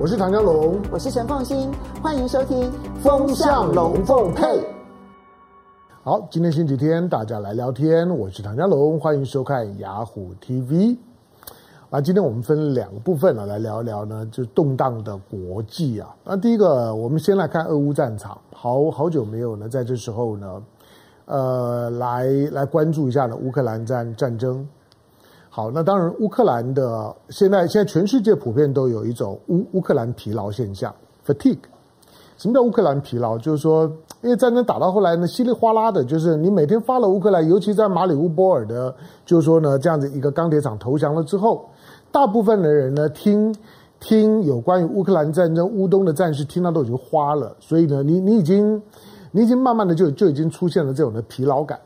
我是唐家龙，我是陈凤新，欢迎收听《风向龙凤配》。好，今天星期天，大家来聊天。我是唐家龙，欢迎收看雅虎 TV。啊，今天我们分两个部分呢，来聊一聊呢，就动荡的国际啊。那第一个，我们先来看俄乌战场，好好久没有呢，在这时候呢，呃，来来关注一下呢，乌克兰战战争。好，那当然，乌克兰的现在现在全世界普遍都有一种乌乌克兰疲劳现象 （fatigue）。什么叫乌克兰疲劳？就是说，因为战争打到后来呢，稀里哗啦的，就是你每天发了乌克兰，尤其在马里乌波尔的，就是说呢，这样子一个钢铁厂投降了之后，大部分的人呢，听听有关于乌克兰战争、乌东的战事，听到都已经花了，所以呢，你你已经你已经慢慢的就就已经出现了这种的疲劳感。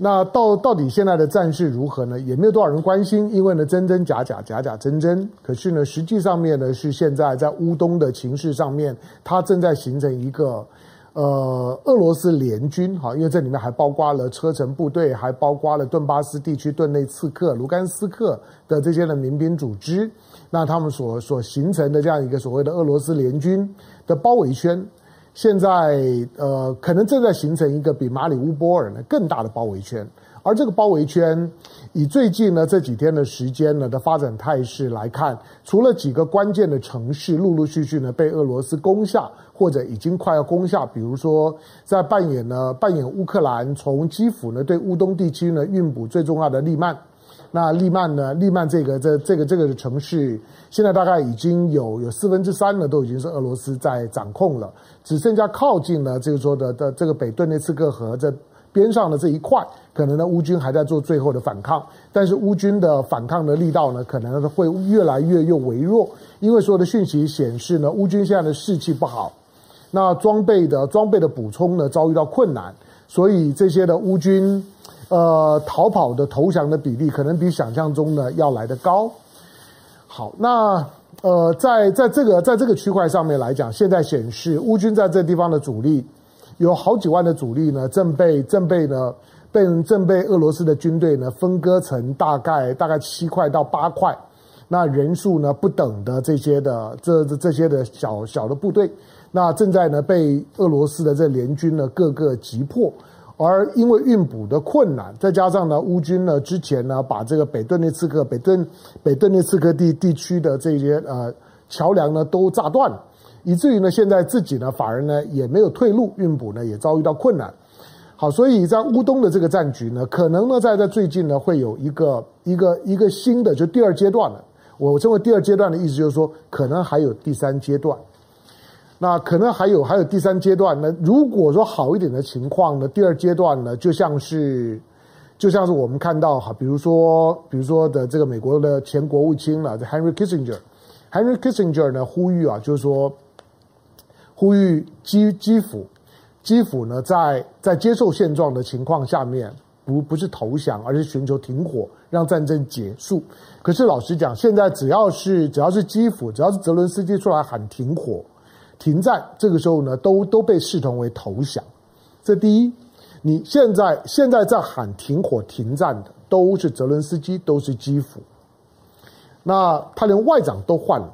那到到底现在的战事如何呢？也没有多少人关心，因为呢，真真假假，假假真真。可是呢，实际上面呢，是现在在乌东的情势上面，它正在形成一个呃俄罗斯联军哈，因为这里面还包括了车臣部队，还包括了顿巴斯地区顿内刺客、卢甘斯克的这些的民兵组织，那他们所所形成的这样一个所谓的俄罗斯联军的包围圈。现在，呃，可能正在形成一个比马里乌波尔呢更大的包围圈，而这个包围圈，以最近呢这几天的时间呢的发展态势来看，除了几个关键的城市陆陆续续呢被俄罗斯攻下，或者已经快要攻下，比如说在扮演呢扮演乌克兰从基辅呢对乌东地区呢运补最重要的利曼。那利曼呢？利曼这个这这个这个城市，现在大概已经有有四分之三呢，都已经是俄罗斯在掌控了，只剩下靠近了这个说的的这个北顿涅茨克河这边上的这一块，可能呢乌军还在做最后的反抗，但是乌军的反抗的力道呢，可能会越来越又微弱，因为所有的讯息显示呢，乌军现在的士气不好，那装备的装备的补充呢遭遇到困难，所以这些的乌军。呃，逃跑的投降的比例可能比想象中呢要来得高。好，那呃，在在这个在这个区块上面来讲，现在显示乌军在这地方的主力有好几万的主力呢，正被正被呢被正被俄罗斯的军队呢分割成大概大概七块到八块，那人数呢不等的这些的这这这些的小小的部队，那正在呢被俄罗斯的这联军呢各个击破。而因为运补的困难，再加上呢，乌军呢之前呢把这个北顿涅茨克、北顿北顿涅茨克地地区的这些呃桥梁呢都炸断了，以至于呢现在自己呢反而呢也没有退路，运补呢也遭遇到困难。好，所以在乌东的这个战局呢，可能呢在在最近呢会有一个一个一个新的就第二阶段了。我称为第二阶段的意思就是说，可能还有第三阶段。那可能还有还有第三阶段呢？如果说好一点的情况呢，第二阶段呢，就像是就像是我们看到哈，比如说比如说的这个美国的前国务卿了，Henry Kissinger，Henry Kissinger 呢呼吁啊，就是说呼吁基基辅基辅呢在在接受现状的情况下面，不不是投降，而是寻求停火，让战争结束。可是老实讲，现在只要是只要是基辅，只要是泽伦斯基出来喊停火。停战，这个时候呢，都都被视同为投降。这第一，你现在现在在喊停火停战的，都是泽伦斯基，都是基辅。那他连外长都换了，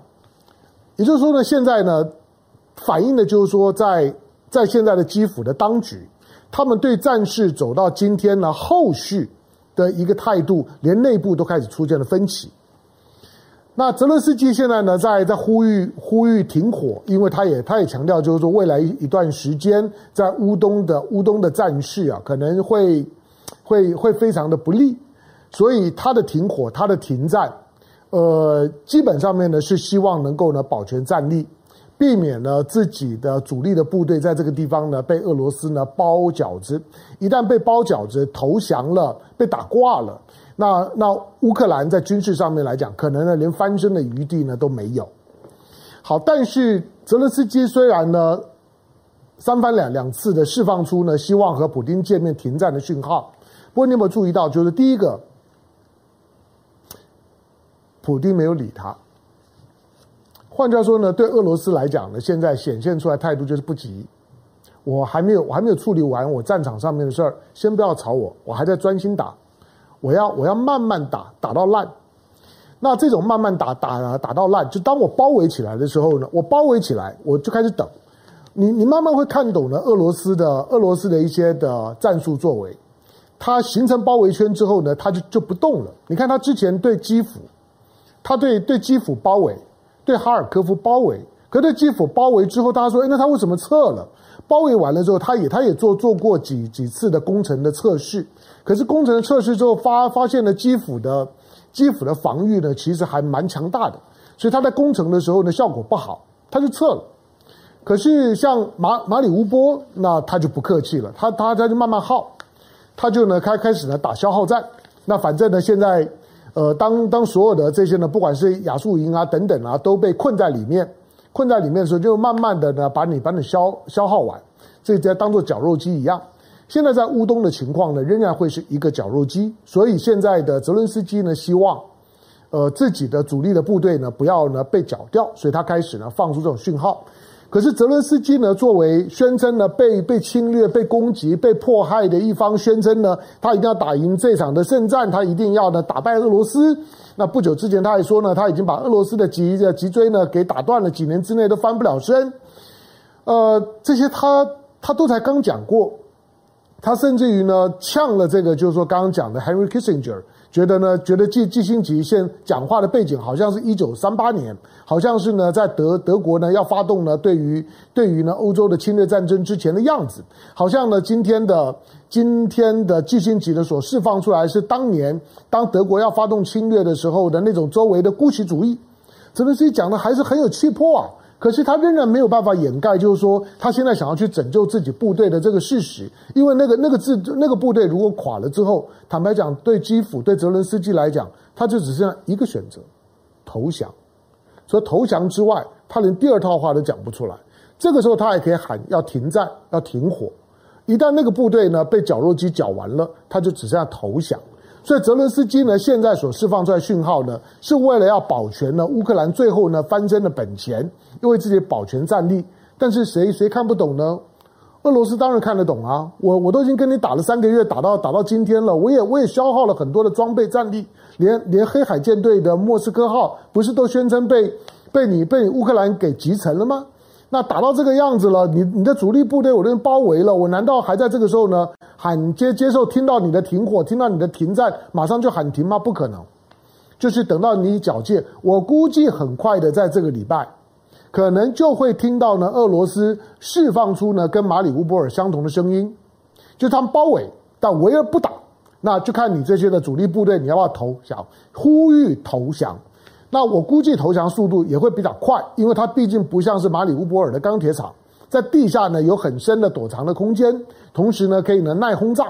也就是说呢，现在呢，反映的就是说在，在在现在的基辅的当局，他们对战事走到今天呢，后续的一个态度，连内部都开始出现了分歧。那泽伦斯基现在呢，在在呼吁呼吁停火，因为他也他也强调，就是说未来一一段时间，在乌东的乌东的战事啊，可能会会会非常的不利，所以他的停火，他的停战，呃，基本上面呢是希望能够呢保全战力，避免呢自己的主力的部队在这个地方呢被俄罗斯呢包饺子，一旦被包饺子投降了，被打挂了。那那乌克兰在军事上面来讲，可能呢连翻身的余地呢都没有。好，但是泽伦斯基虽然呢三番两两次的释放出呢希望和普京见面停战的讯号，不过你有没有注意到，就是第一个，普丁没有理他。换句话说呢，对俄罗斯来讲呢，现在显现出来态度就是不急，我还没有我还没有处理完我战场上面的事儿，先不要吵我，我还在专心打。我要我要慢慢打，打到烂。那这种慢慢打打打到烂，就当我包围起来的时候呢，我包围起来，我就开始等。你你慢慢会看懂了俄罗斯的俄罗斯的一些的战术作为。它形成包围圈之后呢，它就就不动了。你看它之前对基辅，它对对基辅包围，对哈尔科夫包围。可对基辅包围之后，大家说，哎，那他为什么撤了？包围完了之后，他也他也做做过几几次的攻城的测试。可是攻城的测试之后发发现了基辅的。基辅的防御呢，其实还蛮强大的，所以他在攻城的时候呢，效果不好，他就撤了。可是像马马里乌波，那他就不客气了，他他他就慢慢耗，他就呢开开始呢打消耗战。那反正呢，现在呃，当当所有的这些呢，不管是亚速营啊等等啊，都被困在里面，困在里面的时候，就慢慢的呢把你把你消消耗完，这在当做绞肉机一样。现在在乌东的情况呢，仍然会是一个绞肉机，所以现在的泽伦斯基呢，希望，呃，自己的主力的部队呢，不要呢被绞掉，所以他开始呢放出这种讯号。可是泽伦斯基呢，作为宣称呢被被侵略、被攻击、被迫害的一方，宣称呢他一定要打赢这场的圣战，他一定要呢打败俄罗斯。那不久之前他还说呢，他已经把俄罗斯的脊的脊椎呢给打断了，几年之内都翻不了身。呃，这些他他都才刚讲过。他甚至于呢，呛了这个，就是说刚刚讲的 Henry Kissinger，觉得呢，觉得季季新吉现讲话的背景好像是一九三八年，好像是呢，在德德国呢要发动呢，对于对于呢欧洲的侵略战争之前的样子，好像呢今天的今天的季新吉的所释放出来是当年当德国要发动侵略的时候的那种周围的姑息主义，泽连斯基讲的还是很有气魄啊。可是他仍然没有办法掩盖，就是说他现在想要去拯救自己部队的这个事实，因为那个那个字那个部队如果垮了之后，坦白讲，对基辅对泽伦斯基来讲，他就只剩下一个选择，投降。所以投降之外，他连第二套话都讲不出来。这个时候他还可以喊要停战，要停火。一旦那个部队呢被绞肉机绞完了，他就只剩下投降。所以泽伦斯基呢，现在所释放出来讯号呢，是为了要保全呢乌克兰最后呢翻身的本钱，为自己保全战力。但是谁谁看不懂呢？俄罗斯当然看得懂啊！我我都已经跟你打了三个月，打到打到今天了，我也我也消耗了很多的装备战力，连连黑海舰队的莫斯科号不是都宣称被被你被乌克兰给击沉了吗？那打到这个样子了，你你的主力部队我都包围了，我难道还在这个时候呢喊接接受听到你的停火，听到你的停战，马上就喊停吗？不可能，就是等到你缴械。我估计很快的，在这个礼拜，可能就会听到呢俄罗斯释放出呢跟马里乌波尔相同的声音，就他们包围，但围而不打，那就看你这些的主力部队你要不要投降，呼吁投降。那我估计投降速度也会比较快，因为它毕竟不像是马里乌波尔的钢铁厂，在地下呢有很深的躲藏的空间，同时呢可以呢耐轰炸。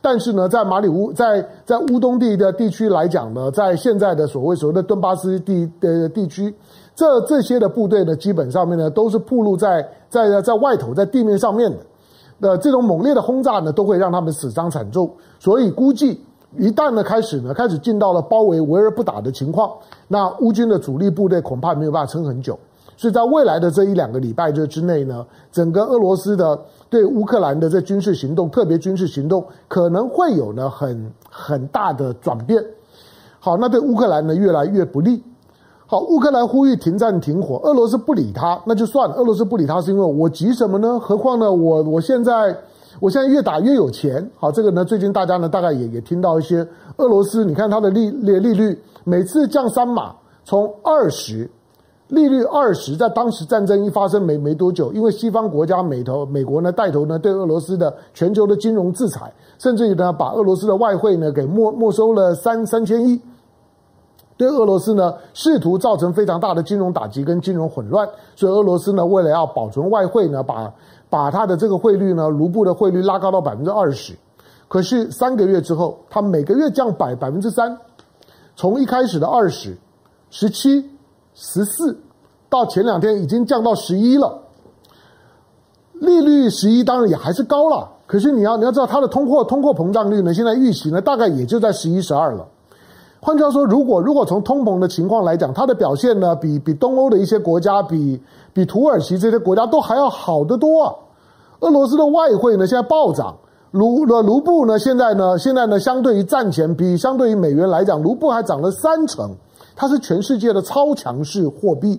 但是呢，在马里乌在在乌东地的地区来讲呢，在现在的所谓所谓的顿巴斯地的地区，这这些的部队呢，基本上面呢都是暴露在在在外头在地面上面的。那这种猛烈的轰炸呢，都会让他们死伤惨重，所以估计。一旦呢开始呢开始进到了包围围而不打的情况，那乌军的主力部队恐怕没有办法撑很久。所以在未来的这一两个礼拜这之内呢，整个俄罗斯的对乌克兰的这军事行动，特别军事行动可能会有呢很很大的转变。好，那对乌克兰呢越来越不利。好，乌克兰呼吁停战停火，俄罗斯不理他，那就算了。俄罗斯不理他是因为我急什么呢？何况呢我我现在。我现在越打越有钱，好，这个呢，最近大家呢大概也也听到一些俄罗斯，你看它的利利利率每次降三码，从二十利率二十，在当时战争一发生没没多久，因为西方国家美头美国呢带头呢对俄罗斯的全球的金融制裁，甚至于呢把俄罗斯的外汇呢给没没收了三三千亿，对俄罗斯呢试图造成非常大的金融打击跟金融混乱，所以俄罗斯呢为了要保存外汇呢把。把它的这个汇率呢，卢布的汇率拉高到百分之二十，可是三个月之后，它每个月降百百分之三，从一开始的二十、十七、十四，到前两天已经降到十一了。利率十一当然也还是高了，可是你要你要知道它的通货通货膨胀率呢，现在预期呢大概也就在十一十二了。换句话说，如果如果从通膨的情况来讲，它的表现呢，比比东欧的一些国家，比比土耳其这些国家都还要好得多啊。俄罗斯的外汇呢，现在暴涨，卢的卢布呢，现在呢，现在呢，相对于战前，比相对于美元来讲，卢布还涨了三成。它是全世界的超强势货币。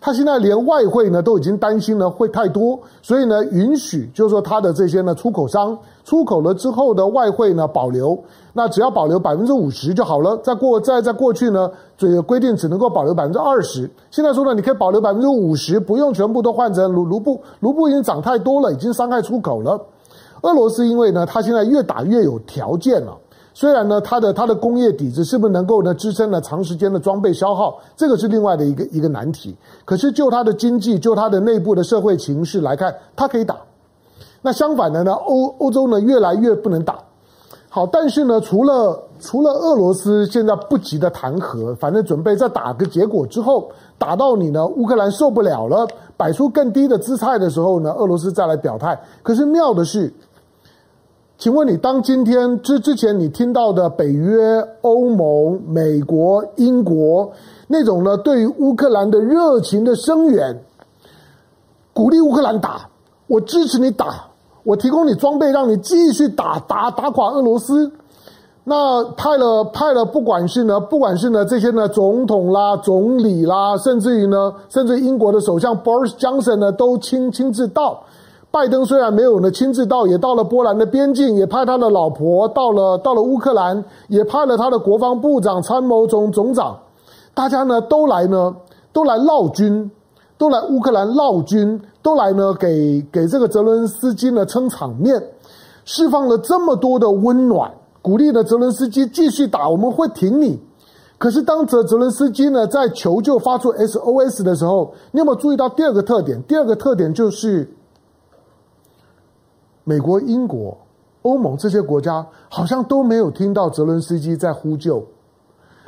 他现在连外汇呢都已经担心呢会太多，所以呢允许就是说他的这些呢出口商出口了之后的外汇呢保留，那只要保留百分之五十就好了。在过在在过去呢，这个规定只能够保留百分之二十，现在说呢你可以保留百分之五十，不用全部都换成卢卢布，卢布已经涨太多了，已经伤害出口了。俄罗斯因为呢，他现在越打越有条件了。虽然呢，它的它的工业底子是不是能够呢支撑了长时间的装备消耗，这个是另外的一个一个难题。可是就它的经济，就它的内部的社会情势来看，它可以打。那相反的呢，欧欧洲呢越来越不能打。好，但是呢，除了除了俄罗斯现在不急的谈和，反正准备再打个结果之后，打到你呢乌克兰受不了了，摆出更低的姿态的时候呢，俄罗斯再来表态。可是妙的是。请问你，当今天之之前你听到的北约、欧盟、美国、英国那种呢，对于乌克兰的热情的声援，鼓励乌克兰打，我支持你打，我提供你装备，让你继续打打打垮俄罗斯。那派了派了，不管是呢，不管是呢这些呢总统啦、总理啦，甚至于呢，甚至英国的首相 Boris Johnson 呢，都亲亲自到。拜登虽然没有呢亲自到，也到了波兰的边境，也派他的老婆到了到了乌克兰，也派了他的国防部长、参谋总总长，大家呢都来呢都来绕军，都来乌克兰绕军，都来呢给给这个泽伦斯基呢撑场面，释放了这么多的温暖，鼓励了泽伦斯基继续打，我们会挺你。可是当泽泽伦斯基呢在求救发出 SOS 的时候，你有没有注意到第二个特点？第二个特点就是。美国、英国、欧盟这些国家好像都没有听到泽伦斯基在呼救。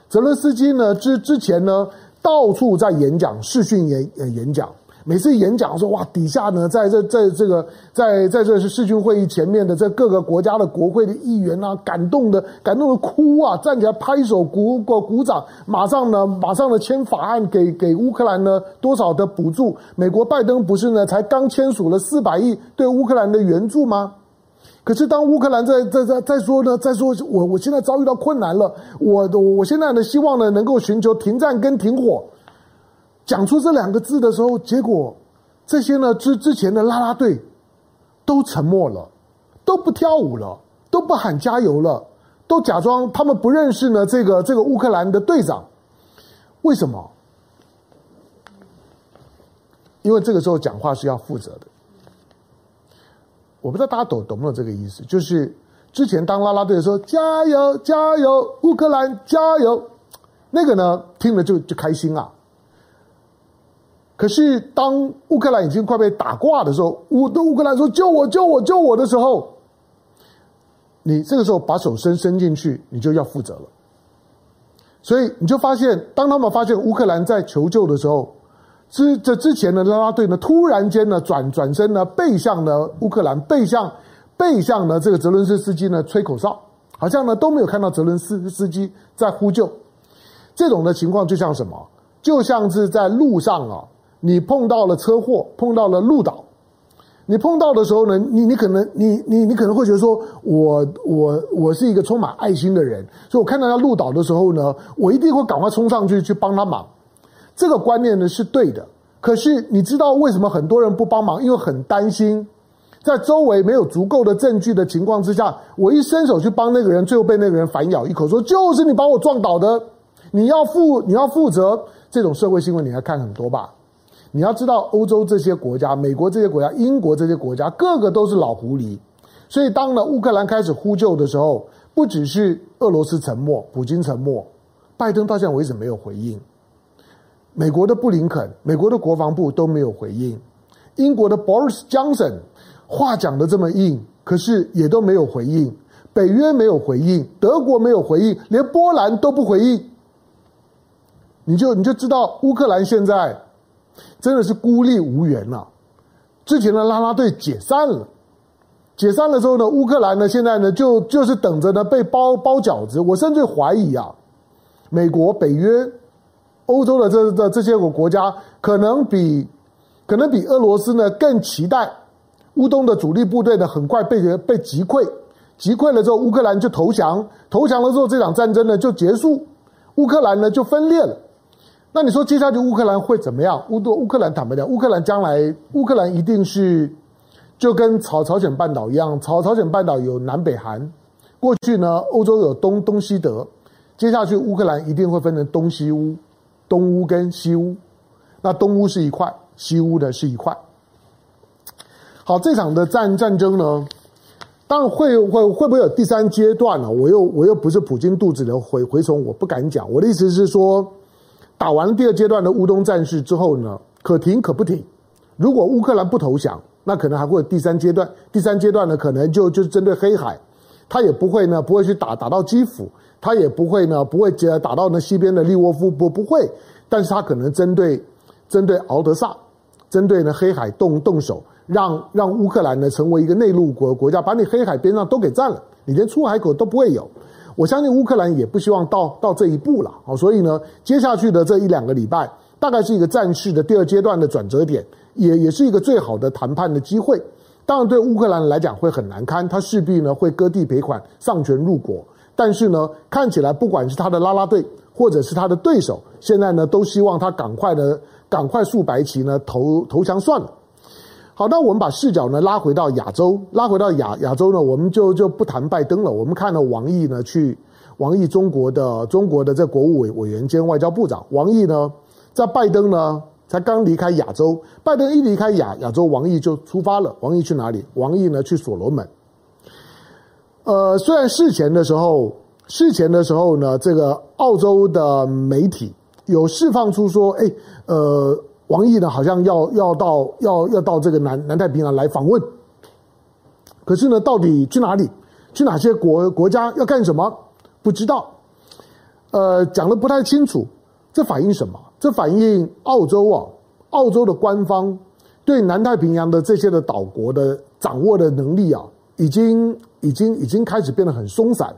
泽伦斯基呢，之之前呢，到处在演讲、视讯演演讲。每次演讲说哇，底下呢，在这在这个在在这是视讯会议前面的这各个国家的国会的议员啊，感动的感动的哭啊，站起来拍手鼓鼓鼓掌，马上呢马上呢签法案给给乌克兰呢多少的补助？美国拜登不是呢才刚签署了四百亿对乌克兰的援助吗？可是当乌克兰在在在在说呢，在说我我现在遭遇到困难了，我我现在呢希望呢能够寻求停战跟停火。讲出这两个字的时候，结果这些呢之之前的啦啦队都沉默了，都不跳舞了，都不喊加油了，都假装他们不认识呢这个这个乌克兰的队长。为什么？因为这个时候讲话是要负责的。我不知道大家懂懂不懂这个意思？就是之前当啦啦队的时候，加油加油，乌克兰加油，那个呢听了就就开心啊。可是，当乌克兰已经快被打挂的时候，乌对乌克兰说“救我，救我，救我”的时候，你这个时候把手伸伸进去，你就要负责了。所以你就发现，当他们发现乌克兰在求救的时候，之这之前的拉拉队呢，突然间呢转转身呢背向了乌克兰，背向背向呢这个泽伦斯司机呢吹口哨，好像呢都没有看到泽伦斯司机在呼救。这种的情况就像什么？就像是在路上啊。你碰到了车祸，碰到了路倒，你碰到的时候呢，你你可能你你你可能会觉得说，我我我是一个充满爱心的人，所以我看到他路倒的时候呢，我一定会赶快冲上去去帮他忙。这个观念呢是对的，可是你知道为什么很多人不帮忙？因为很担心，在周围没有足够的证据的情况之下，我一伸手去帮那个人，最后被那个人反咬一口，说就是你把我撞倒的，你要负你要负责。这种社会新闻你还看很多吧？你要知道，欧洲这些国家、美国这些国家、英国这些国家，个个都是老狐狸。所以，当了乌克兰开始呼救的时候，不只是俄罗斯沉默，普京沉默，拜登到现在为止没有回应。美国的布林肯、美国的国防部都没有回应。英国的 Boris Johnson 话讲得这么硬，可是也都没有回应。北约没有回应，德国没有回应，连波兰都不回应。你就你就知道，乌克兰现在。真的是孤立无援呐！之前的拉拉队解散了，解散了之后呢，乌克兰呢现在呢就就是等着呢被包包饺子。我甚至怀疑啊，美国、北约、欧洲的这这这些个国家，可能比可能比俄罗斯呢更期待乌东的主力部队呢很快被被击溃，击溃了之后乌克兰就投降，投降了之后这场战争呢就结束。乌克兰呢就分裂了。那你说接下去乌克兰会怎么样？乌乌克兰坦白讲，乌克兰将来乌克兰一定是就跟朝朝鲜半岛一样，朝朝鲜半岛有南北韩，过去呢欧洲有东东西德，接下去乌克兰一定会分成东西乌，东乌跟西乌，那东乌是一块，西乌呢是一块。好，这场的战战争呢，当然会会会不会有第三阶段呢？我又我又不是普京肚子的蛔蛔虫，我不敢讲。我的意思是说。打完第二阶段的乌东战事之后呢，可停可不停。如果乌克兰不投降，那可能还会有第三阶段。第三阶段呢，可能就就是针对黑海，他也不会呢，不会去打打到基辅，他也不会呢，不会接打到那西边的利沃夫，不不会。但是他可能针对针对敖德萨，针对呢黑海动动手，让让乌克兰呢成为一个内陆国国家，把你黑海边上都给占了，你连出海口都不会有。我相信乌克兰也不希望到到这一步了，好，所以呢，接下去的这一两个礼拜，大概是一个战事的第二阶段的转折点，也也是一个最好的谈判的机会。当然，对乌克兰来讲会很难堪，他势必呢会割地赔款、丧权入国。但是呢，看起来不管是他的拉拉队，或者是他的对手，现在呢都希望他赶快的赶快竖白旗呢投投降算了。好，那我们把视角呢拉回到亚洲，拉回到亚亚洲呢，我们就就不谈拜登了。我们看了王毅呢去，王毅中国的中国的这国务委委员兼外交部长，王毅呢在拜登呢才刚离开亚洲，拜登一离开亚亚洲，王毅就出发了。王毅去哪里？王毅呢去所罗门。呃，虽然事前的时候，事前的时候呢，这个澳洲的媒体有释放出说，哎，呃。王毅呢，好像要要到要要到这个南南太平洋来访问，可是呢，到底去哪里，去哪些国国家要干什么，不知道，呃，讲的不太清楚。这反映什么？这反映澳洲啊，澳洲的官方对南太平洋的这些的岛国的掌握的能力啊，已经已经已经开始变得很松散。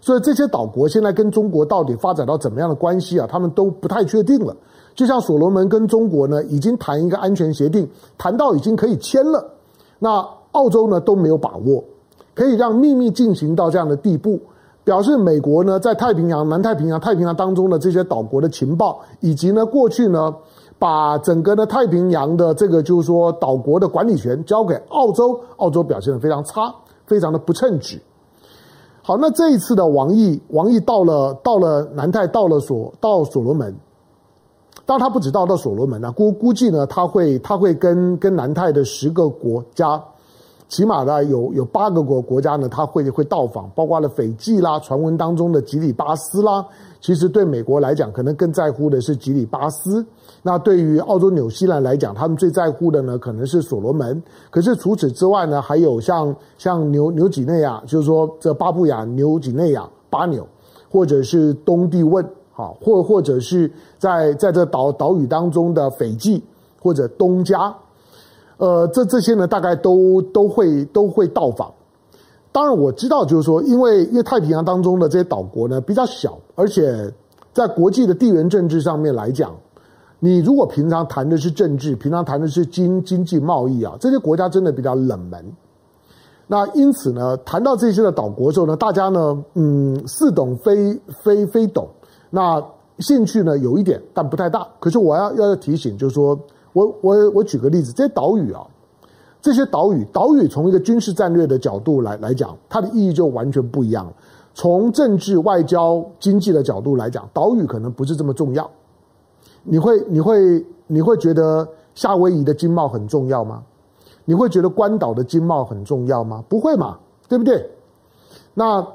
所以这些岛国现在跟中国到底发展到怎么样的关系啊？他们都不太确定了。就像所罗门跟中国呢，已经谈一个安全协定，谈到已经可以签了。那澳洲呢都没有把握，可以让秘密进行到这样的地步，表示美国呢在太平洋、南太平洋、太平洋当中的这些岛国的情报，以及呢过去呢把整个的太平洋的这个就是说岛国的管理权交给澳洲，澳洲表现得非常差，非常的不称职。好，那这一次的王毅，王毅到了到了南太，到了所到所罗门，当然他不止到到所罗门啊，估估计呢，他会他会跟跟南太的十个国家。起码呢，有有八个国国家呢，他会会到访，包括了斐济啦，传闻当中的吉里巴斯啦。其实对美国来讲，可能更在乎的是吉里巴斯。那对于澳洲、纽西兰来讲，他们最在乎的呢，可能是所罗门。可是除此之外呢，还有像像纽纽几内亚，就是说这巴布亚纽几内亚巴纽，或者是东帝汶，好，或或者是在在这岛岛屿当中的斐济或者东加。呃，这这些呢，大概都都会都会到访。当然，我知道，就是说，因为因为太平洋当中的这些岛国呢比较小，而且在国际的地缘政治上面来讲，你如果平常谈的是政治，平常谈的是经经济贸易啊，这些国家真的比较冷门。那因此呢，谈到这些的岛国的时候呢，大家呢，嗯，似懂非非非懂。那兴趣呢有一点，但不太大。可是我要要提醒，就是说。我我我举个例子，这些岛屿啊，这些岛屿，岛屿从一个军事战略的角度来来讲，它的意义就完全不一样。从政治、外交、经济的角度来讲，岛屿可能不是这么重要。你会你会你会觉得夏威夷的经贸很重要吗？你会觉得关岛的经贸很重要吗？不会嘛，对不对？那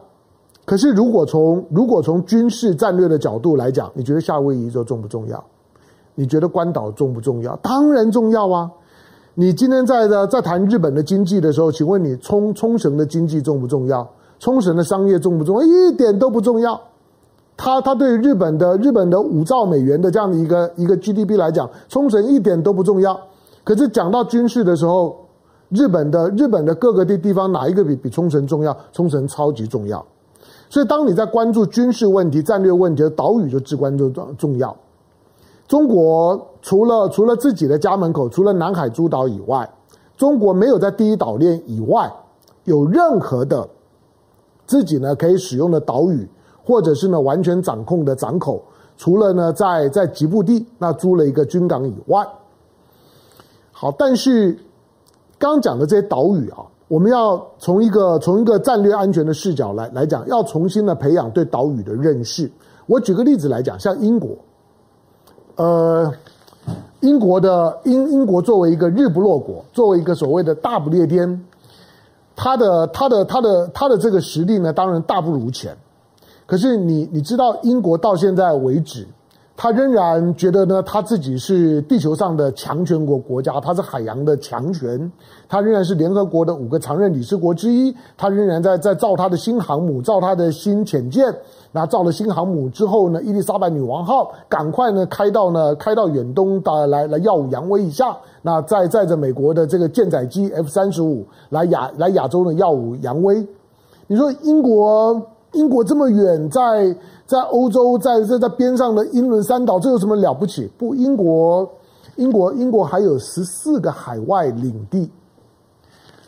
可是如果从如果从军事战略的角度来讲，你觉得夏威夷就重不重要？你觉得关岛重不重要？当然重要啊！你今天在的在谈日本的经济的时候，请问你冲冲绳的经济重不重要？冲绳的商业重不重要？一点都不重要。他他对日本的日本的五兆美元的这样的一个一个 GDP 来讲，冲绳一点都不重要。可是讲到军事的时候，日本的日本的各个地地方哪一个比比冲绳重要？冲绳超级重要。所以当你在关注军事问题、战略问题岛屿就至关重重要。中国除了除了自己的家门口，除了南海诸岛以外，中国没有在第一岛链以外有任何的自己呢可以使用的岛屿，或者是呢完全掌控的港口，除了呢在在吉布地那租了一个军港以外，好，但是刚讲的这些岛屿啊，我们要从一个从一个战略安全的视角来来讲，要重新的培养对岛屿的认识。我举个例子来讲，像英国，呃，英国的英英国作为一个日不落国，作为一个所谓的大不列颠，它的它的它的它的这个实力呢，当然大不如前。可是你你知道，英国到现在为止，他仍然觉得呢，他自己是地球上的强权国国家，他是海洋的强权，他仍然是联合国的五个常任理事国之一，他仍然在在造他的新航母，造他的新潜舰。那造了新航母之后呢，伊丽莎白女王号赶快呢开到呢开到远东的来来耀武扬威一下。那载载着美国的这个舰载机 F 三十五来亚来亚洲呢耀武扬威。你说英国？英国这么远，在在欧洲，在在在边上的英伦三岛，这有什么了不起？不，英国，英国，英国还有十四个海外领地。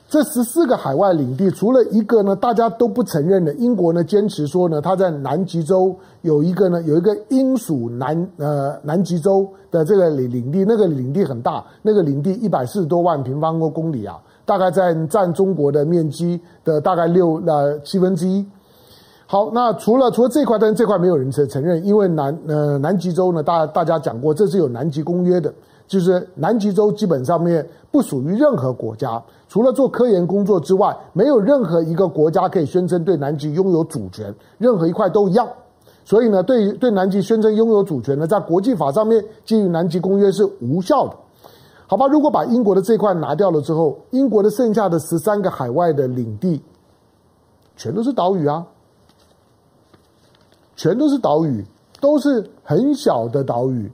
这十四个海外领地，除了一个呢，大家都不承认的，英国呢坚持说呢，它在南极洲有一个呢，有一个英属南呃南极洲的这个领领地，那个领地很大，那个领地一百四十多万平方公里啊，大概在占中国的面积的大概六呃七分之一。好，那除了除了这块，但是这块没有人承承认，因为南呃南极洲呢，大大家讲过，这是有南极公约的，就是南极洲基本上面不属于任何国家，除了做科研工作之外，没有任何一个国家可以宣称对南极拥有主权，任何一块都一样。所以呢，对于对南极宣称拥有主权呢，在国际法上面基于南极公约是无效的。好吧，如果把英国的这块拿掉了之后，英国的剩下的十三个海外的领地，全都是岛屿啊。全都是岛屿，都是很小的岛屿。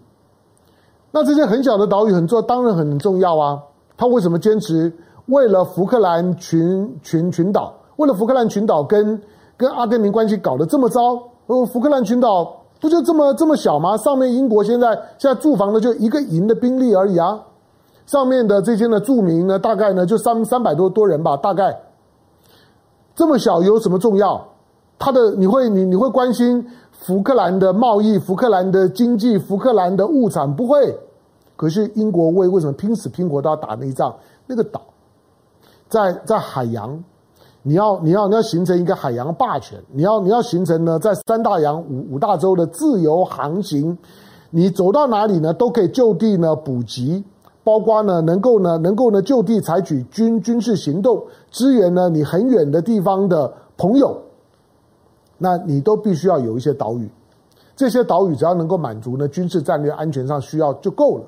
那这些很小的岛屿很重，当然很重要啊。他为什么坚持为了福克兰群群群岛，为了福克兰群岛跟跟阿根廷关系搞得这么糟？呃，福克兰群岛不就这么这么小吗？上面英国现在现在驻防的就一个营的兵力而已啊。上面的这些呢住民呢，大概呢就三三百多多人吧，大概这么小有什么重要？他的你会你你会关心福克兰的贸易、福克兰的经济、福克兰的物产不会？可是英国为为什么拼死拼活都要打那一仗？那个岛在在海洋，你要你要你要形成一个海洋霸权，你要你要形成呢在三大洋五五大洲的自由航行，你走到哪里呢都可以就地呢补给，包括呢能够呢能够呢就地采取军军事行动，支援呢你很远的地方的朋友。那你都必须要有一些岛屿，这些岛屿只要能够满足呢军事战略安全上需要就够了。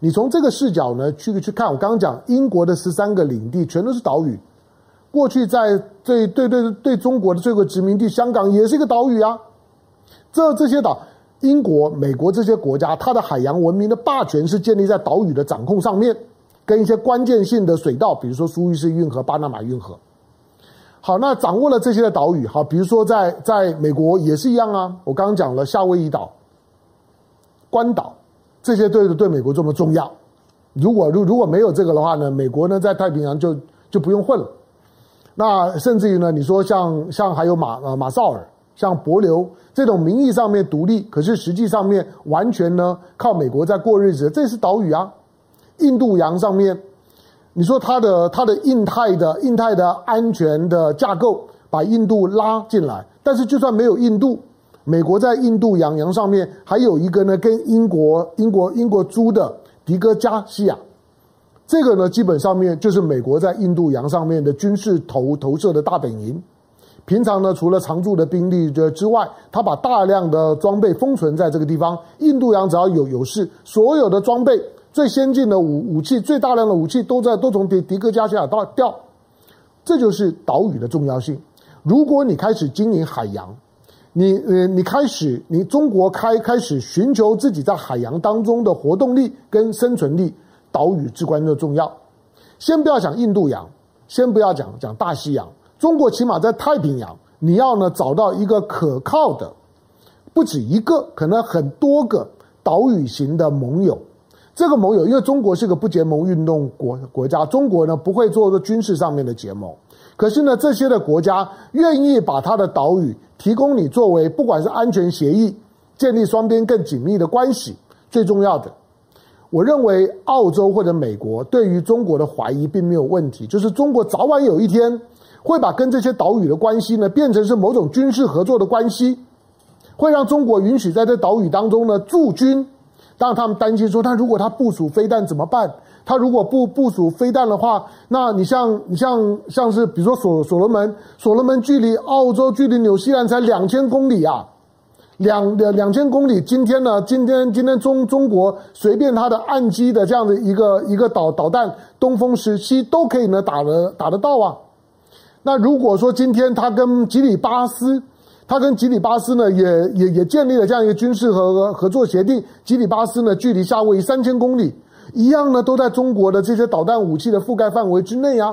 你从这个视角呢去去看，我刚刚讲英国的十三个领地全都是岛屿，过去在对对对对中国的这个殖民地香港也是一个岛屿啊。这这些岛，英国、美国这些国家，它的海洋文明的霸权是建立在岛屿的掌控上面，跟一些关键性的水道，比如说苏伊士运河、巴拿马运河。好，那掌握了这些的岛屿，好，比如说在在美国也是一样啊。我刚刚讲了夏威夷岛、关岛，这些对对美国这么重要。如果如如果没有这个的话呢，美国呢在太平洋就就不用混了。那甚至于呢，你说像像还有马呃马绍尔、像帛琉这种名义上面独立，可是实际上面完全呢靠美国在过日子，这是岛屿啊。印度洋上面。你说它的它的印太的印太的安全的架构把印度拉进来，但是就算没有印度，美国在印度洋洋上面还有一个呢，跟英国英国英国租的迪戈加西亚，这个呢基本上面就是美国在印度洋上面的军事投投射的大本营。平常呢，除了常驻的兵力的之外，他把大量的装备封存在这个地方。印度洋只要有有事，所有的装备。最先进的武武器，最大量的武器都在都从迪迪戈加西亚到调，这就是岛屿的重要性。如果你开始经营海洋，你呃你开始你中国开开始寻求自己在海洋当中的活动力跟生存力，岛屿至关的重要。先不要讲印度洋，先不要讲讲大西洋，中国起码在太平洋，你要呢找到一个可靠的，不止一个，可能很多个岛屿型的盟友。这个盟友，因为中国是个不结盟运动国国家，中国呢不会做做军事上面的结盟。可是呢，这些的国家愿意把它的岛屿提供你作为，不管是安全协议，建立双边更紧密的关系。最重要的，我认为澳洲或者美国对于中国的怀疑并没有问题，就是中国早晚有一天会把跟这些岛屿的关系呢变成是某种军事合作的关系，会让中国允许在这岛屿当中呢驻军。让，他们担心说，他如果他部署飞弹怎么办？他如果不部署飞弹的话，那你像你像像是比如说所所罗门，所罗门距离澳洲距离纽西兰才两千公里啊，两两两千公里。今天呢，今天今天中中国随便他的岸基的这样的一个一个导导弹，东风十七都可以呢打得打得到啊。那如果说今天他跟吉里巴斯。他跟吉里巴斯呢，也也也建立了这样一个军事合合作协定。吉里巴斯呢，距离夏威夷三千公里，一样呢，都在中国的这些导弹武器的覆盖范围之内啊。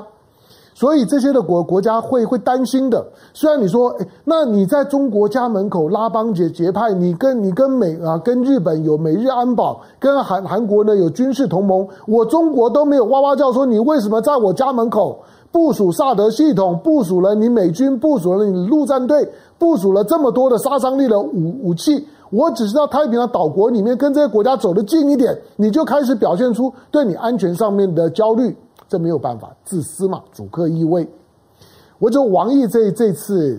所以这些的国国家会会担心的。虽然你说，诶，那你在中国家门口拉帮结结派，你跟你跟美啊，跟日本有美日安保，跟韩韩国呢有军事同盟，我中国都没有哇哇叫说你为什么在我家门口？部署萨德系统，部署了你美军，部署了你陆战队，部署了这么多的杀伤力的武武器。我只知道太平洋岛国里面跟这些国家走得近一点，你就开始表现出对你安全上面的焦虑，这没有办法，自私嘛，主客意味。我就王毅这这次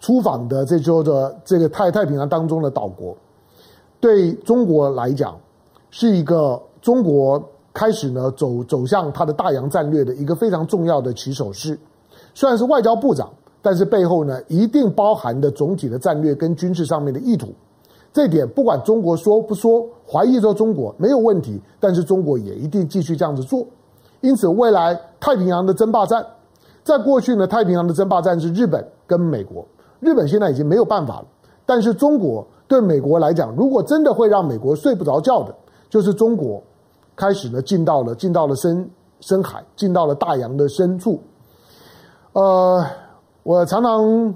出访的这周的这个太太平洋当中的岛国，对中国来讲是一个中国。开始呢，走走向他的大洋战略的一个非常重要的起手式，虽然是外交部长，但是背后呢，一定包含的总体的战略跟军事上面的意图。这点不管中国说不说，怀疑说中国没有问题，但是中国也一定继续这样子做。因此，未来太平洋的争霸战，在过去呢，太平洋的争霸战是日本跟美国，日本现在已经没有办法了。但是中国对美国来讲，如果真的会让美国睡不着觉的，就是中国。开始呢，进到了进到了深深海，进到了大洋的深处。呃，我常常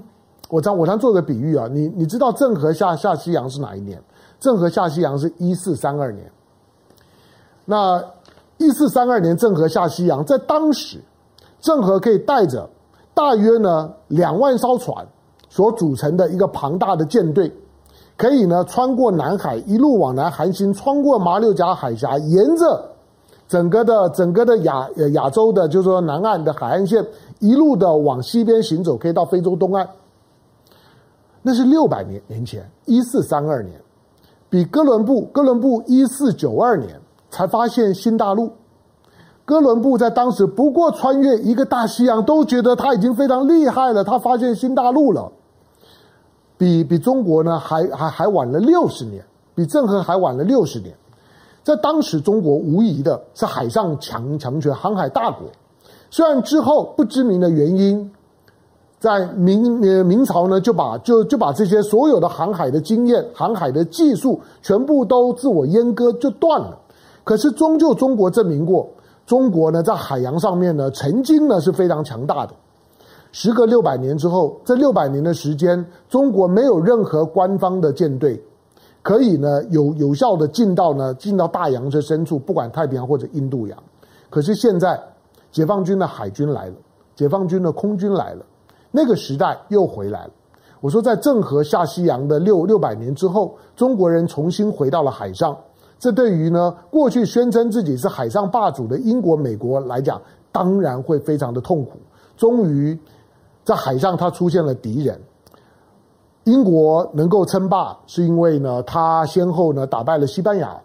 我常我常做个比喻啊，你你知道郑和下下西洋是哪一年？郑和下西洋是一四三二年。那一四三二年郑和下西洋，在当时，郑和可以带着大约呢两万艘船所组成的一个庞大的舰队。可以呢，穿过南海，一路往南航行，穿过马六甲海峡，沿着整个的整个的亚亚洲的，就是说南岸的海岸线，一路的往西边行走，可以到非洲东岸。那是六百年年前，一四三二年，比哥伦布哥伦布一四九二年才发现新大陆。哥伦布在当时不过穿越一个大西洋，都觉得他已经非常厉害了，他发现新大陆了。比比中国呢还还还晚了六十年，比郑和还晚了六十年。在当时，中国无疑的是海上强强权、航海大国。虽然之后不知名的原因，在明呃明朝呢就把就就把这些所有的航海的经验、航海的技术全部都自我阉割，就断了。可是终究中国证明过，中国呢在海洋上面呢曾经呢是非常强大的。时隔六百年之后，这六百年的时间，中国没有任何官方的舰队可以呢有有效的进到呢进到大洋这深处，不管太平洋或者印度洋。可是现在，解放军的海军来了，解放军的空军来了，那个时代又回来了。我说，在郑和下西洋的六六百年之后，中国人重新回到了海上，这对于呢过去宣称自己是海上霸主的英国、美国来讲，当然会非常的痛苦。终于。在海上，他出现了敌人。英国能够称霸，是因为呢，他先后呢打败了西班牙，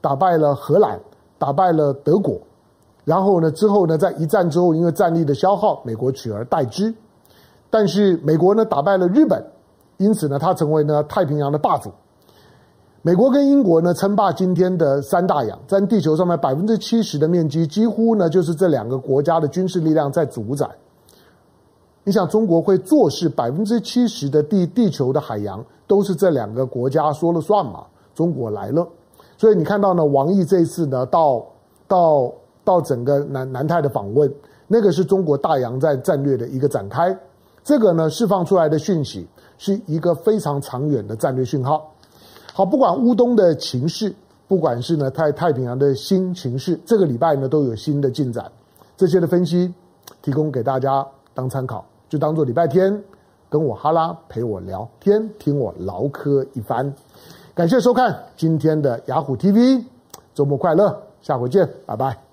打败了荷兰，打败了德国。然后呢，之后呢，在一战之后，因为战力的消耗，美国取而代之。但是美国呢打败了日本，因此呢，他成为呢太平洋的霸主。美国跟英国呢称霸今天的三大洋，占地球上面百分之七十的面积，几乎呢就是这两个国家的军事力量在主宰。你想中国会坐视百分之七十的地地球的海洋都是这两个国家说了算吗？中国来了，所以你看到呢，王毅这次呢到到到整个南南太的访问，那个是中国大洋战战略的一个展开，这个呢释放出来的讯息是一个非常长远的战略讯号。好，不管乌东的情势，不管是呢太太平洋的新情势，这个礼拜呢都有新的进展，这些的分析提供给大家当参考，就当做礼拜天跟我哈拉陪我聊天，听我唠嗑一番。感谢收看今天的雅虎 TV，周末快乐，下回见，拜拜。